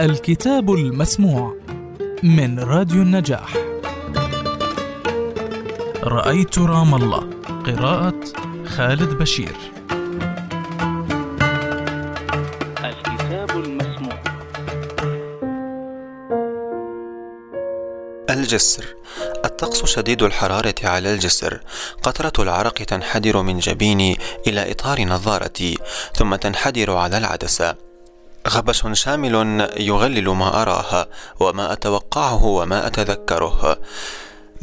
الكتاب المسموع من راديو النجاح. رأيت رام الله. قراءة خالد بشير. الكتاب المسموع. الجسر. الطقس شديد الحرارة على الجسر. قطرة العرق تنحدر من جبيني إلى إطار نظارتي ثم تنحدر على العدسة. غبش شامل يغلل ما أراه وما أتوقعه وما أتذكره.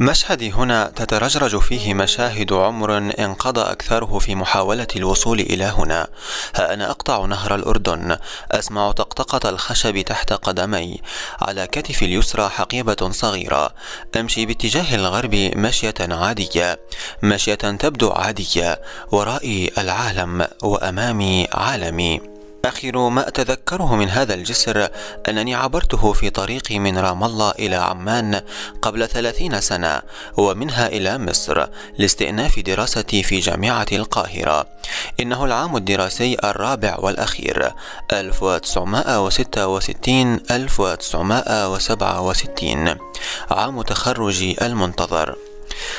مشهدي هنا تترجرج فيه مشاهد عمر انقضى أكثره في محاولة الوصول إلى هنا. ها أنا أقطع نهر الأردن. أسمع طقطقة الخشب تحت قدمي. على كتفي اليسرى حقيبة صغيرة. أمشي باتجاه الغرب مشية عادية. مشية تبدو عادية. ورائي العالم وأمامي عالمي. آخر ما أتذكره من هذا الجسر أنني عبرته في طريقي من رام الله إلى عمان قبل ثلاثين سنة ومنها إلى مصر لاستئناف دراستي في جامعة القاهرة. إنه العام الدراسي الرابع والأخير 1966 1967 عام تخرجي المنتظر.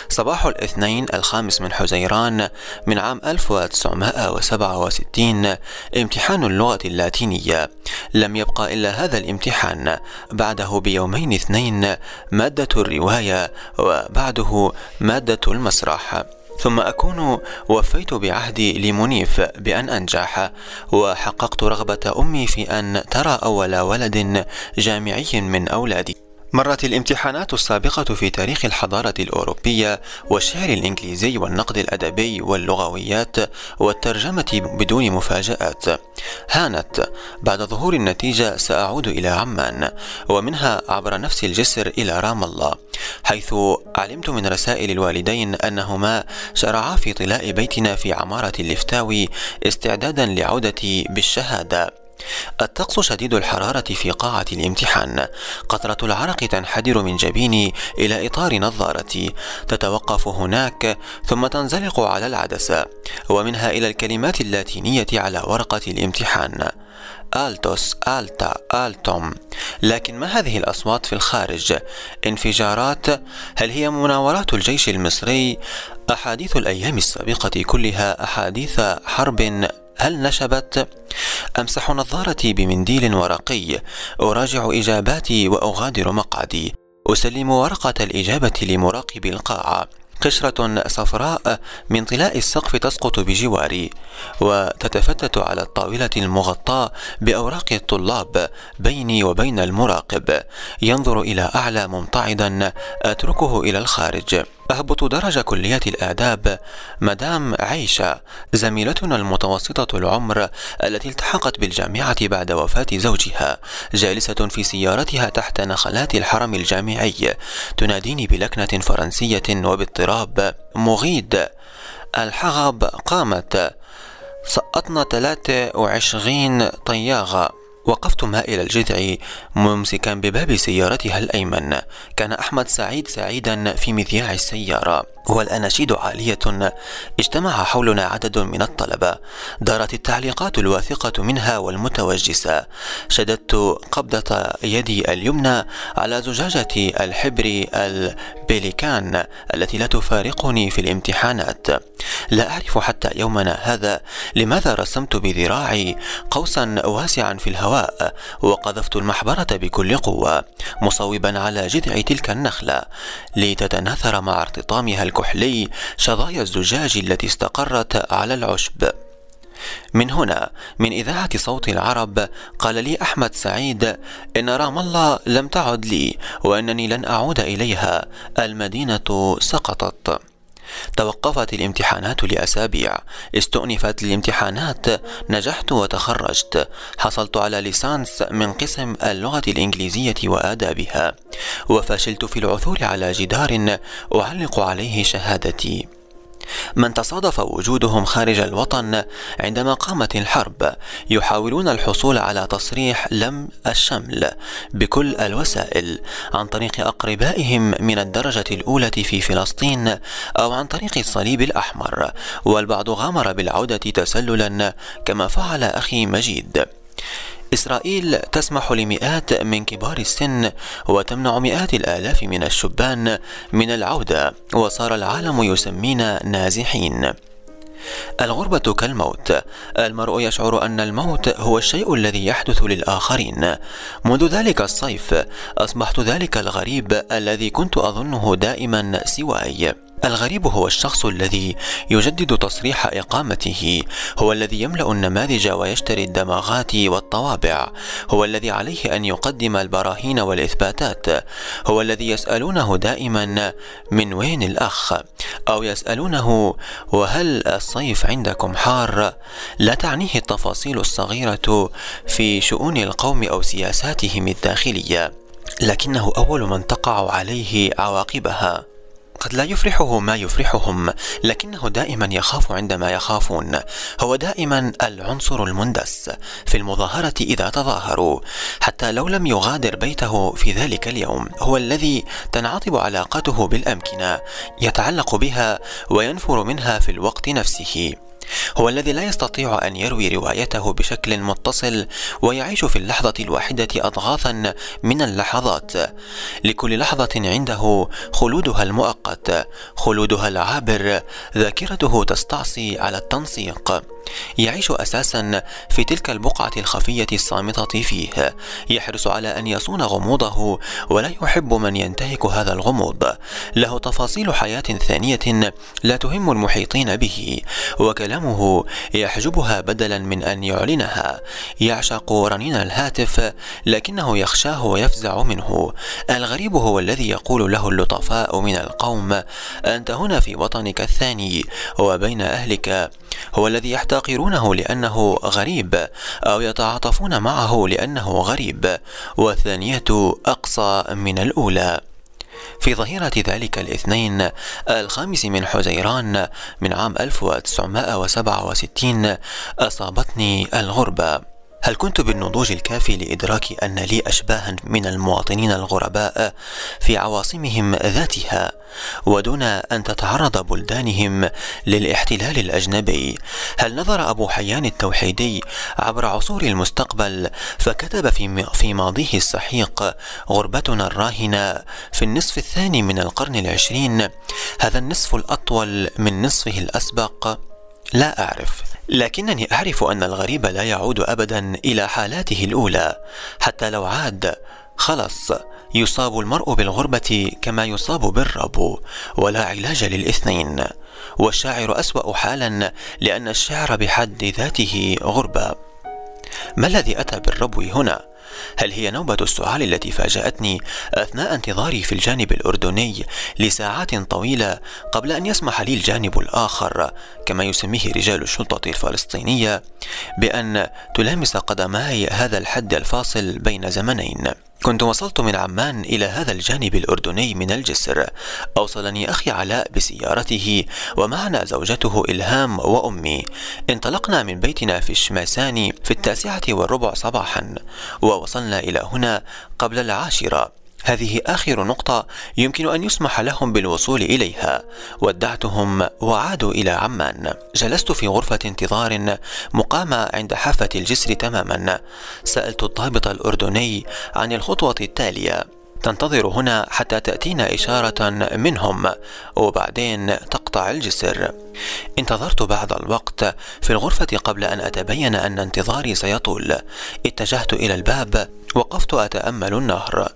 صباح الاثنين الخامس من حزيران من عام 1967 امتحان اللغة اللاتينية. لم يبقى إلا هذا الامتحان. بعده بيومين اثنين مادة الرواية وبعده مادة المسرح. ثم أكون وفيت بعهدي لمنيف بأن أنجح. وحققت رغبة أمي في أن ترى أول ولد جامعي من أولادي. مرت الامتحانات السابقة في تاريخ الحضارة الأوروبية والشعر الإنجليزي والنقد الأدبي واللغويات والترجمة بدون مفاجآت. هانت بعد ظهور النتيجة سأعود إلى عمان ومنها عبر نفس الجسر إلى رام الله حيث علمت من رسائل الوالدين أنهما شرعا في طلاء بيتنا في عمارة اللفتاوي استعدادا لعودتي بالشهادة الطقس شديد الحرارة في قاعة الامتحان قطرة العرق تنحدر من جبيني إلى إطار نظارتي تتوقف هناك ثم تنزلق على العدسة ومنها إلى الكلمات اللاتينية على ورقة الامتحان آلتوس آلتا آلتوم لكن ما هذه الأصوات في الخارج؟ انفجارات؟ هل هي مناورات الجيش المصري؟ أحاديث الأيام السابقة كلها أحاديث حرب هل نشبت؟ أمسح نظارتي بمنديل ورقي. أراجع إجاباتي وأغادر مقعدي. أسلم ورقة الإجابة لمراقب القاعة. قشرة صفراء من طلاء السقف تسقط بجواري. وتتفتت على الطاولة المغطاة بأوراق الطلاب بيني وبين المراقب. ينظر إلى أعلى ممتعضا أتركه إلى الخارج. أهبط درج كلية الآداب. مدام عيشة زميلتنا المتوسطة العمر التي التحقت بالجامعة بعد وفاة زوجها جالسة في سيارتها تحت نخلات الحرم الجامعي تناديني بلكنة فرنسية وباضطراب. مغيد الحغب قامت. سقطنا 23 طياغة. وقفت مائل الجذع ممسكا بباب سيارتها الأيمن. كان أحمد سعيد سعيدا في مذياع السيارة. والأناشيد عالية. اجتمع حولنا عدد من الطلبة دارت التعليقات الواثقة منها والمتوجسة شددت قبضة يدي اليمنى على زجاجة الحبر البيليكان التي لا تفارقني في الامتحانات. لا أعرف حتى يومنا هذا لماذا رسمت بذراعي قوسا واسعا في الهواء وقذفت المحبرة بكل قوة مصوبا على جذع تلك النخلة لتتناثر مع ارتطامها الكحلي شظايا الزجاج التي استقرت على العشب. من هنا من إذاعة صوت العرب قال لي أحمد سعيد إن رام الله لم تعد لي وأنني لن أعود إليها المدينة سقطت. توقفت الامتحانات لأسابيع. استؤنفت الامتحانات. نجحت وتخرجت. حصلت على ليسانس من قسم اللغة الإنجليزية وآدابها. وفشلت في العثور على جدار أعلق عليه شهادتي. من تصادف وجودهم خارج الوطن عندما قامت الحرب يحاولون الحصول على تصريح لم الشمل بكل الوسائل عن طريق أقربائهم من الدرجة الأولى في فلسطين أو عن طريق الصليب الأحمر والبعض غامر بالعودة تسللا كما فعل أخي مجيد. إسرائيل تسمح لمئات من كبار السن وتمنع مئات الآلاف من الشبان من العودة وصار العالم يسمينا نازحين. الغربة كالموت. المرء يشعر أن الموت هو الشيء الذي يحدث للآخرين. منذ ذلك الصيف أصبحت ذلك الغريب الذي كنت أظنه دائما سواي. الغريب هو الشخص الذي يجدد تصريح إقامته. هو الذي يملأ النماذج ويشتري الدماغات والطوابع. هو الذي عليه أن يقدم البراهين والإثباتات. هو الذي يسألونه دائما من وين الأخ؟ أو يسألونه وهل الصيف عندكم حار؟ لا تعنيه التفاصيل الصغيرة في شؤون القوم أو سياساتهم الداخلية. لكنه أول من تقع عليه عواقبها. قد لا يفرحه ما يفرحهم لكنه دائما يخاف عندما يخافون. هو دائما العنصر المندس في المظاهرة إذا تظاهروا. حتى لو لم يغادر بيته في ذلك اليوم هو الذي تنعطب علاقته بالأمكنة يتعلق بها وينفر منها في الوقت نفسه. هو الذي لا يستطيع أن يروي روايته بشكل متصل ويعيش في اللحظة الواحدة اضغاثا من اللحظات. لكل لحظة عنده خلودها المؤقت خلودها العابر ذاكرته تستعصي على التنسيق. يعيش أساسا في تلك البقعة الخفية الصامتة فيه. يحرص على أن يصون غموضه ولا يحب من ينتهك هذا الغموض. له تفاصيل حياة ثانية لا تهم المحيطين به وكلامه يحجبها بدلا من أن يعلنها. يعشق رنين الهاتف لكنه يخشاه ويفزع منه. الغريب هو الذي يقول له اللطفاء من القوم أنت هنا في وطنك الثاني وبين أهلك. هو الذي يحتقرونه لأنه غريب أو يتعاطفون معه لأنه غريب. والثانية أقصى من الأولى. في ظهيرة ذلك الاثنين الخامس من حزيران من عام 1967 أصابتني الغربة. هل كنت بالنضوج الكافي لإدراك أن لي أشباها من المواطنين الغرباء في عواصمهم ذاتها ودون أن تتعرض بلدانهم للاحتلال الأجنبي؟ هل نظر أبو حيان التوحيدي عبر عصور المستقبل فكتب في في ماضيه السحيق غربتنا الراهنة في النصف الثاني من القرن العشرين؟ هذا النصف الأطول من نصفه الأسبق؟ لا أعرف. لكنني أعرف أن الغريب لا يعود أبدا إلى حالاته الأولى. حتى لو عاد خلص يصاب المرء بالغربة كما يصاب بالربو ولا علاج للاثنين. والشاعر أسوأ حالا لأن الشعر بحد ذاته غربة. ما الذي أتى بالربو هنا؟ هل هي نوبة السعال التي فاجأتني أثناء انتظاري في الجانب الأردني لساعات طويلة قبل أن يسمح لي الجانب الآخر كما يسميه رجال الشرطة الفلسطينية بأن تلامس قدماي هذا الحد الفاصل بين زمنين. كنت وصلت من عمان إلى هذا الجانب الأردني من الجسر. أوصلني أخي علاء بسيارته ومعنا زوجته إلهام وأمي. انطلقنا من بيتنا في الشماساني في التاسعة والربع صباحا ووصلنا إلى هنا قبل العاشرة. هذه آخر نقطة يمكن أن يسمح لهم بالوصول إليها. ودعتهم وعادوا إلى عمان. جلست في غرفة انتظار مقامة عند حافة الجسر تماما. سألت الضابط الأردني عن الخطوة التالية. تنتظر هنا حتى تأتينا إشارة منهم وبعدين تقطع الجسر. انتظرت بعض الوقت في الغرفة قبل أن أتبين أن انتظاري سيطول. اتجهت إلى الباب وقفت أتأمل النهر.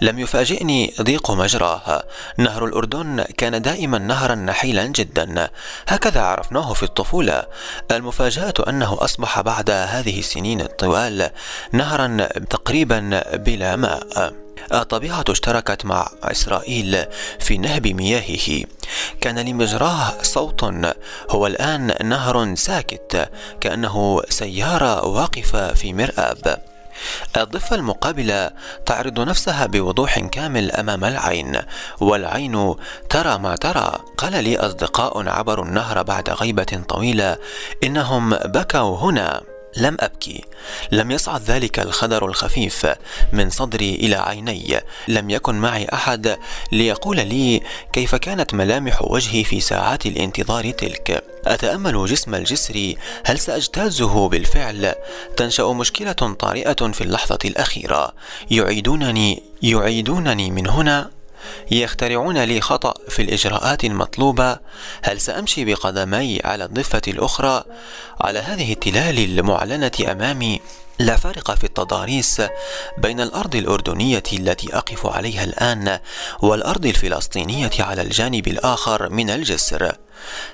لم يفاجئني ضيق مجراه. نهر الأردن كان دائما نهرا نحيلا جدا. هكذا عرفناه في الطفولة. المفاجأة أنه أصبح بعد هذه السنين الطوال نهرا تقريبا بلا ماء. الطبيعة اشتركت مع إسرائيل في نهب مياهه. كان لمجراه صوت. هو الآن نهر ساكت كأنه سيارة واقفة في مرآب. الضفة المقابلة تعرض نفسها بوضوح كامل أمام العين والعين ترى ما ترى. قال لي أصدقاء عبروا النهر بعد غيبة طويلة إنهم بكوا هنا. لم أبكي. لم يصعد ذلك الخدر الخفيف من صدري إلى عيني. لم يكن معي أحد ليقول لي كيف كانت ملامح وجهي في ساعات الانتظار تلك. أتأمل جسم الجسر هل سأجتازه بالفعل؟ تنشأ مشكلة طارئة في اللحظة الأخيرة. يعيدونني يعيدونني من هنا يخترعون لي خطأ في الإجراءات المطلوبة. هل سأمشي بقدمي على الضفة الأخرى؟ على هذه التلال المعلنة أمامي لا فرق في التضاريس بين الأرض الأردنية التي أقف عليها الآن والأرض الفلسطينية على الجانب الآخر من الجسر.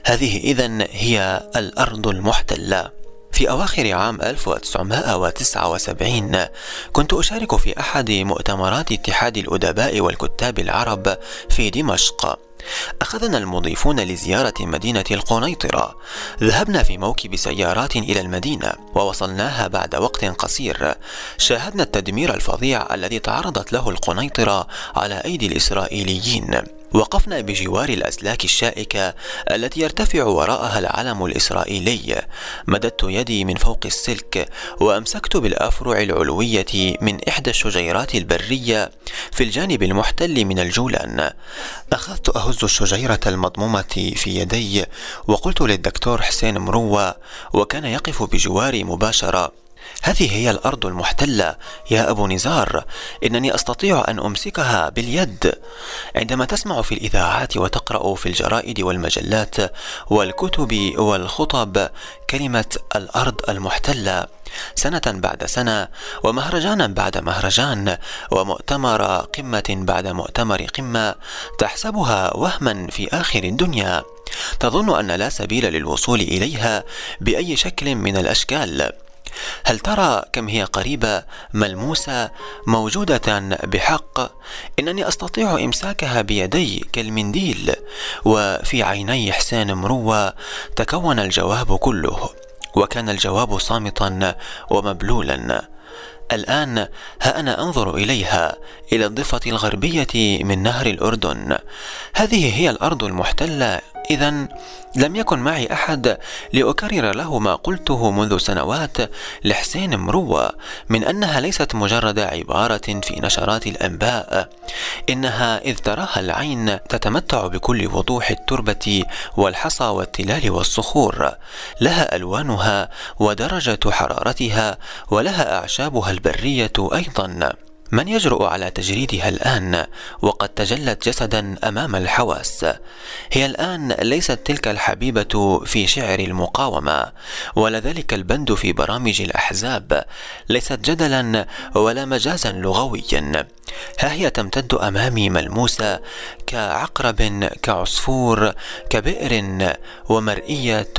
هذه اذا هي الأرض المحتلة. في أواخر عام 1979 كنت أشارك في أحد مؤتمرات اتحاد الأدباء والكتاب العرب في دمشق. أخذنا المضيفون لزيارة مدينة القنيطرة. ذهبنا في موكب سيارات إلى المدينة ووصلناها بعد وقت قصير. شاهدنا التدمير الفظيع الذي تعرضت له القنيطرة على أيدي الإسرائيليين. وقفنا بجوار الأسلاك الشائكة التي يرتفع وراءها العلم الإسرائيلي. مددت يدي من فوق السلك وأمسكت بالأفرع العلوية من إحدى الشجيرات البرية في الجانب المحتل من الجولان. أخذت أهز الشجيرة المضمومة في يدي وقلت للدكتور حسين مروة وكان يقف بجواري مباشرة. هذه هي الأرض المحتلة. يا أبو نزار إنني أستطيع أن أمسكها باليد. عندما تسمع في الإذاعات وتقرأ في الجرائد والمجلات والكتب والخطب كلمة الأرض المحتلة. سنة بعد سنة ومهرجانا بعد مهرجان ومؤتمر قمة بعد مؤتمر قمة تحسبها وهما في آخر الدنيا. تظن أن لا سبيل للوصول إليها بأي شكل من الأشكال. هل ترى كم هي قريبة ملموسة موجودة بحق؟ إنني أستطيع إمساكها بيدي كالمنديل وفي عيني حسين مروة تكون الجواب كله وكان الجواب صامتا ومبلولا. الآن ها أنا أنظر إليها إلى الضفة الغربية من نهر الأردن. هذه هي الأرض المحتلة. إذا لم يكن معي أحد لأكرر له ما قلته منذ سنوات لحسين مروة من أنها ليست مجرد عبارة في نشرات الأنباء. إنها إذ تراها العين تتمتع بكل وضوح التربة والحصى والتلال والصخور. لها ألوانها ودرجة حرارتها ولها أعشابها البرية أيضا. من يجرؤ على تجريدها الآن وقد تجلت جسدا أمام الحواس. هي الآن ليست تلك الحبيبة في شعر المقاومة ولا ذلك البند في برامج الأحزاب. ليست جدلا ولا مجازا لغويا. ها هي تمتد أمامي ملموسة كعقرب كعصفور كبئر ومرئية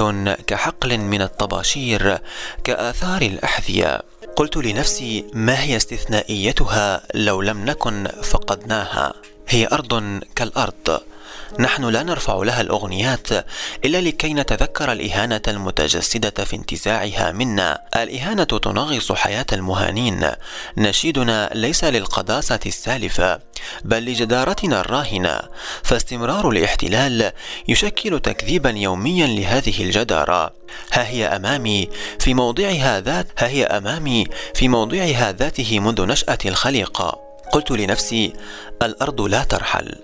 كحقل من الطباشير كآثار الأحذية. قلت لنفسي ما هي استثنائيتها لو لم نكن فقدناها؟ هي أرض كالأرض. نحن لا نرفع لها الأغنيات إلا لكي نتذكر الإهانة المتجسدة في انتزاعها منا. الإهانة تنغص حياة المهانين. نشيدنا ليس للقداسة السالفة بل لجدارتنا الراهنة. فاستمرار الاحتلال يشكل تكذيبا يوميا لهذه الجدارة. ها هي أمامي في موضعها ذات ها هي أمامي في موضعها ذاته منذ نشأة الخليقة. قلت لنفسي الأرض لا ترحل.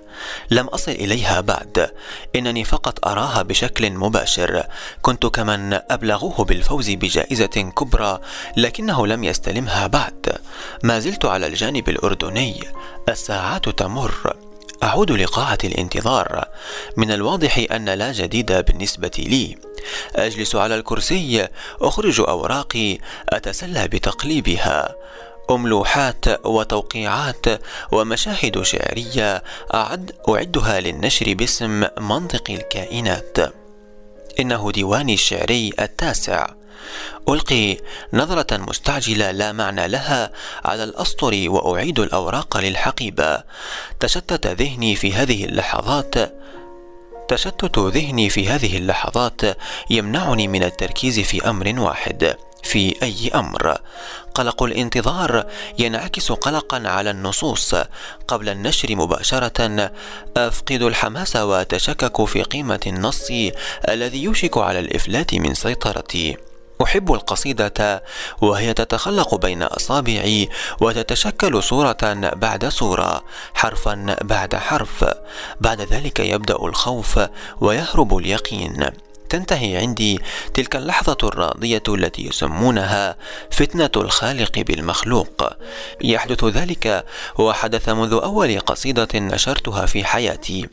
لم أصل إليها بعد. إنني فقط أراها بشكل مباشر. كنت كمن أبلغوه بالفوز بجائزة كبرى لكنه لم يستلمها بعد. ما زلت على الجانب الأردني. الساعات تمر. أعود لقاعة الانتظار. من الواضح أن لا جديد بالنسبة لي. أجلس على الكرسي. أخرج أوراقي. أتسلى بتقليبها. أم لوحات وتوقيعات ومشاهد شعرية أعد أعدها للنشر باسم منطق الكائنات. إنه ديواني الشعري التاسع. ألقي نظرة مستعجلة لا معنى لها على الأسطر وأعيد الأوراق للحقيبة. تشتت ذهني في هذه اللحظات تشتت ذهني في هذه اللحظات يمنعني من التركيز في أمر واحد. في أي أمر. قلق الانتظار ينعكس قلقا على النصوص. قبل النشر مباشرة أفقد الحماس وأتشكك في قيمة النص الذي يوشك على الإفلات من سيطرتي. أحب القصيدة وهي تتخلق بين أصابعي وتتشكل صورة بعد صورة حرفا بعد حرف. بعد ذلك يبدأ الخوف ويهرب اليقين. تنتهي عندي تلك اللحظة الراضية التي يسمونها فتنة الخالق بالمخلوق. يحدث ذلك وحدث منذ أول قصيدة نشرتها في حياتي.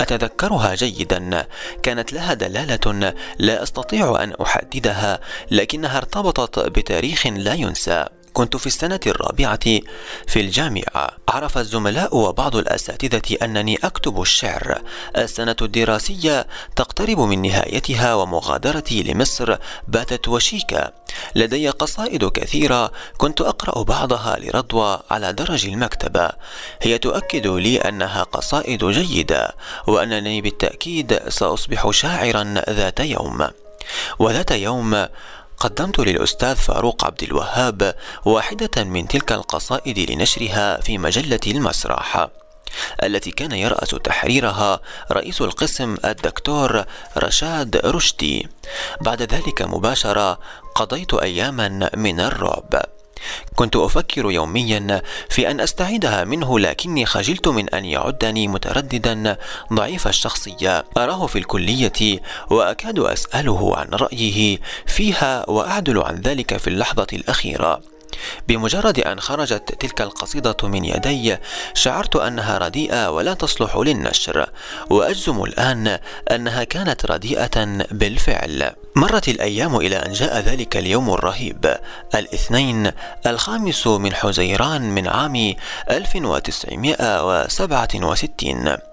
أتذكرها جيدا. كانت لها دلالة لا أستطيع أن أحددها لكنها ارتبطت بتاريخ لا ينسى. كنت في السنة الرابعة في الجامعة. عرف الزملاء وبعض الأساتذة أنني أكتب الشعر. السنة الدراسية تقترب من نهايتها ومغادرتي لمصر باتت وشيكة لدي قصائد كثيرة كنت أقرأ بعضها لرضوى على درج المكتبة هي تؤكد لي أنها قصائد جيدة وأنني بالتأكيد سأصبح شاعرا ذات يوم. وذات يوم قدمت للأستاذ فاروق عبد الوهاب واحدة من تلك القصائد لنشرها في مجلة المسرح التي كان يرأس تحريرها رئيس القسم الدكتور رشاد رشدي. بعد ذلك مباشرة قضيت أياما من الرعب. كنت أفكر يوميا في أن أستعيدها منه لكني خجلت من أن يعدني مترددا ضعيف الشخصية. أراه في الكلية وأكاد أسأله عن رأيه فيها وأعدل عن ذلك في اللحظة الأخيرة. بمجرد أن خرجت تلك القصيدة من يدي شعرت أنها رديئة ولا تصلح للنشر وأجزم الآن أنها كانت رديئة بالفعل. مرت الأيام إلى أن جاء ذلك اليوم الرهيب الاثنين الخامس من حزيران من عام 1967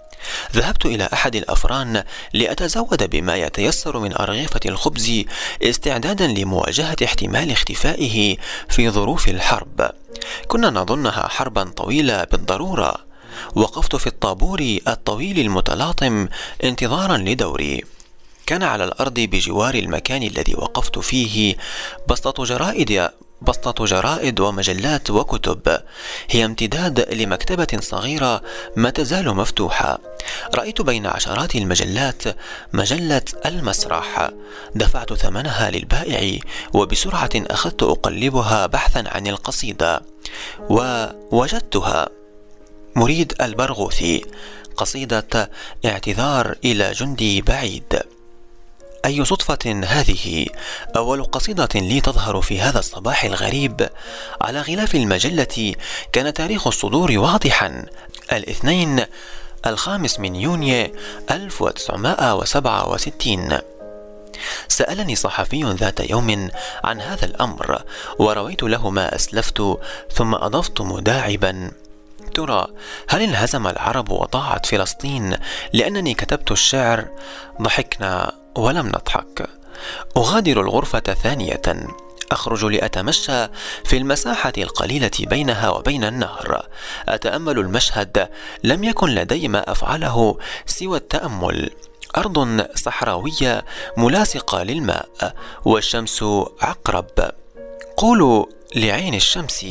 ذهبت إلى أحد الأفران لأتزود بما يتيسر من أرغفة الخبز استعدادا لمواجهة احتمال اختفائه في ظروف الحرب. كنا نظنها حربا طويلة بالضرورة. وقفت في الطابور الطويل المتلاطم انتظارا لدوري. كان على الأرض بجوار المكان الذي وقفت فيه بسطة جرائد بسطة جرائد ومجلات وكتب. هي امتداد لمكتبة صغيرة ما تزال مفتوحة. رأيت بين عشرات المجلات مجلة المسرح. دفعت ثمنها للبائع وبسرعة أخذت أقلبها بحثا عن القصيدة. ووجدتها. مريد البرغوثي. قصيدة اعتذار إلى جندي بعيد. أي صدفة هذه؟ أول قصيدة لي تظهر في هذا الصباح الغريب على غلاف المجلة كان تاريخ الصدور واضحا. الاثنين الخامس من يونيو 1967 سألني صحفي ذات يوم عن هذا الأمر ورويت له ما أسلفت ثم أضفت مداعبا. ترى هل انهزم العرب وضاعت فلسطين لأنني كتبت الشعر؟ ضحكنا. ولم نضحك. أغادر الغرفة ثانية. أخرج لأتمشى في المساحة القليلة بينها وبين النهر. أتأمل المشهد. لم يكن لدي ما أفعله سوى التأمل. أرض صحراوية ملاصقة للماء والشمس عقرب. قولوا لعين الشمس.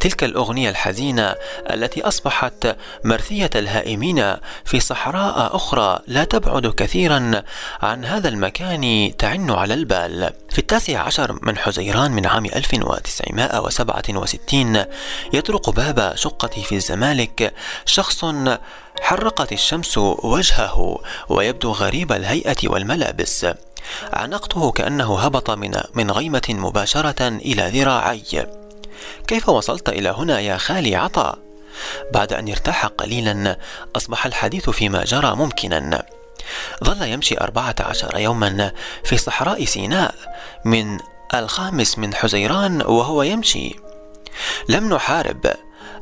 تلك الأغنية الحزينة التي أصبحت مرثية الهائمين في صحراء أخرى لا تبعد كثيرا عن هذا المكان تعن على البال. في التاسع عشر من حزيران من عام 1967 يطرق باب شقتي في الزمالك شخص حرقت الشمس وجهه ويبدو غريب الهيئة والملابس. عانقته كأنه هبط من من غيمة مباشرة إلى ذراعي. كيف وصلت إلى هنا يا خالي عطا؟ بعد أن ارتاح قليلا أصبح الحديث فيما جرى ممكنا. ظل يمشي أربعة عشر يوما في صحراء سيناء من الخامس من حزيران وهو يمشي. لم نحارب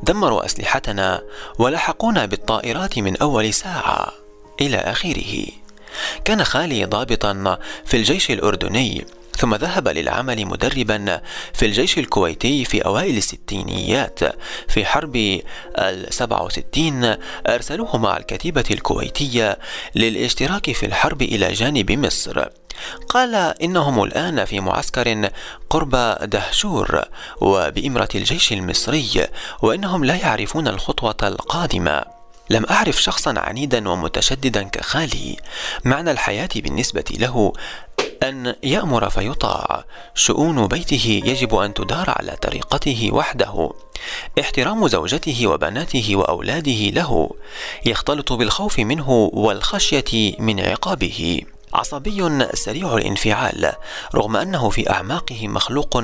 دمروا أسلحتنا ولحقونا بالطائرات من أول ساعة إلى آخره. كان خالي ضابطا في الجيش الأردني ثم ذهب للعمل مدربا في الجيش الكويتي في أوائل الستينيات. في حرب السبعة وستين أرسلوه مع الكتيبة الكويتية للاشتراك في الحرب إلى جانب مصر. قال إنهم الآن في معسكر قرب دهشور وبإمرة الجيش المصري وإنهم لا يعرفون الخطوة القادمة. لم أعرف شخصا عنيدا ومتشددا كخالي. معنى الحياة بالنسبة له أن يأمر فيطاع. شؤون بيته يجب أن تدار على طريقته وحده. احترام زوجته وبناته وأولاده له. يختلط بالخوف منه والخشية من عقابه. عصبي سريع الانفعال رغم أنه في أعماقه مخلوق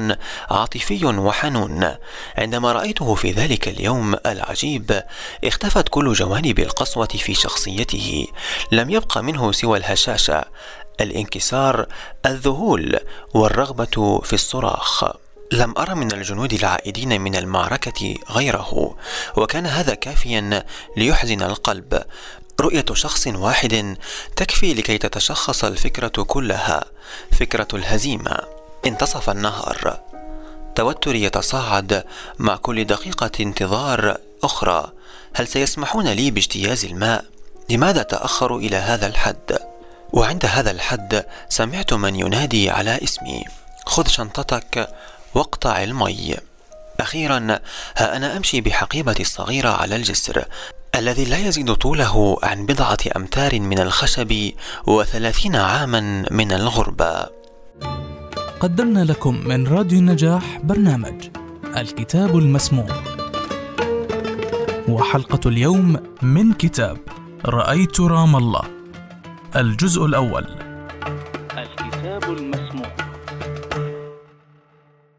عاطفي وحنون. عندما رأيته في ذلك اليوم العجيب اختفت كل جوانب القسوة في شخصيته. لم يبق منه سوى الهشاشه الانكسار الذهول والرغبة في الصراخ. لم أرى من الجنود العائدين من المعركة غيره وكان هذا كافيا ليحزن القلب. رؤية شخص واحد تكفي لكي تتشخص الفكرة كلها فكرة الهزيمة. انتصف النهار توتري يتصاعد مع كل دقيقة انتظار أخرى. هل سيسمحون لي باجتياز الماء؟ لماذا تأخروا إلى هذا الحد؟ وعند هذا الحد سمعت من ينادي على اسمي. خذ شنطتك واقطع المي. أخيرا ها أنا أمشي بحقيبتي الصغيرة على الجسر. الذي لا يزيد طوله عن بضعة أمتار من الخشب وثلاثين عاما من الغربة قدمنا لكم من راديو النجاح برنامج الكتاب المسموع. وحلقة اليوم من كتاب رأيت رام الله الجزء الأول. الكتاب المسموع.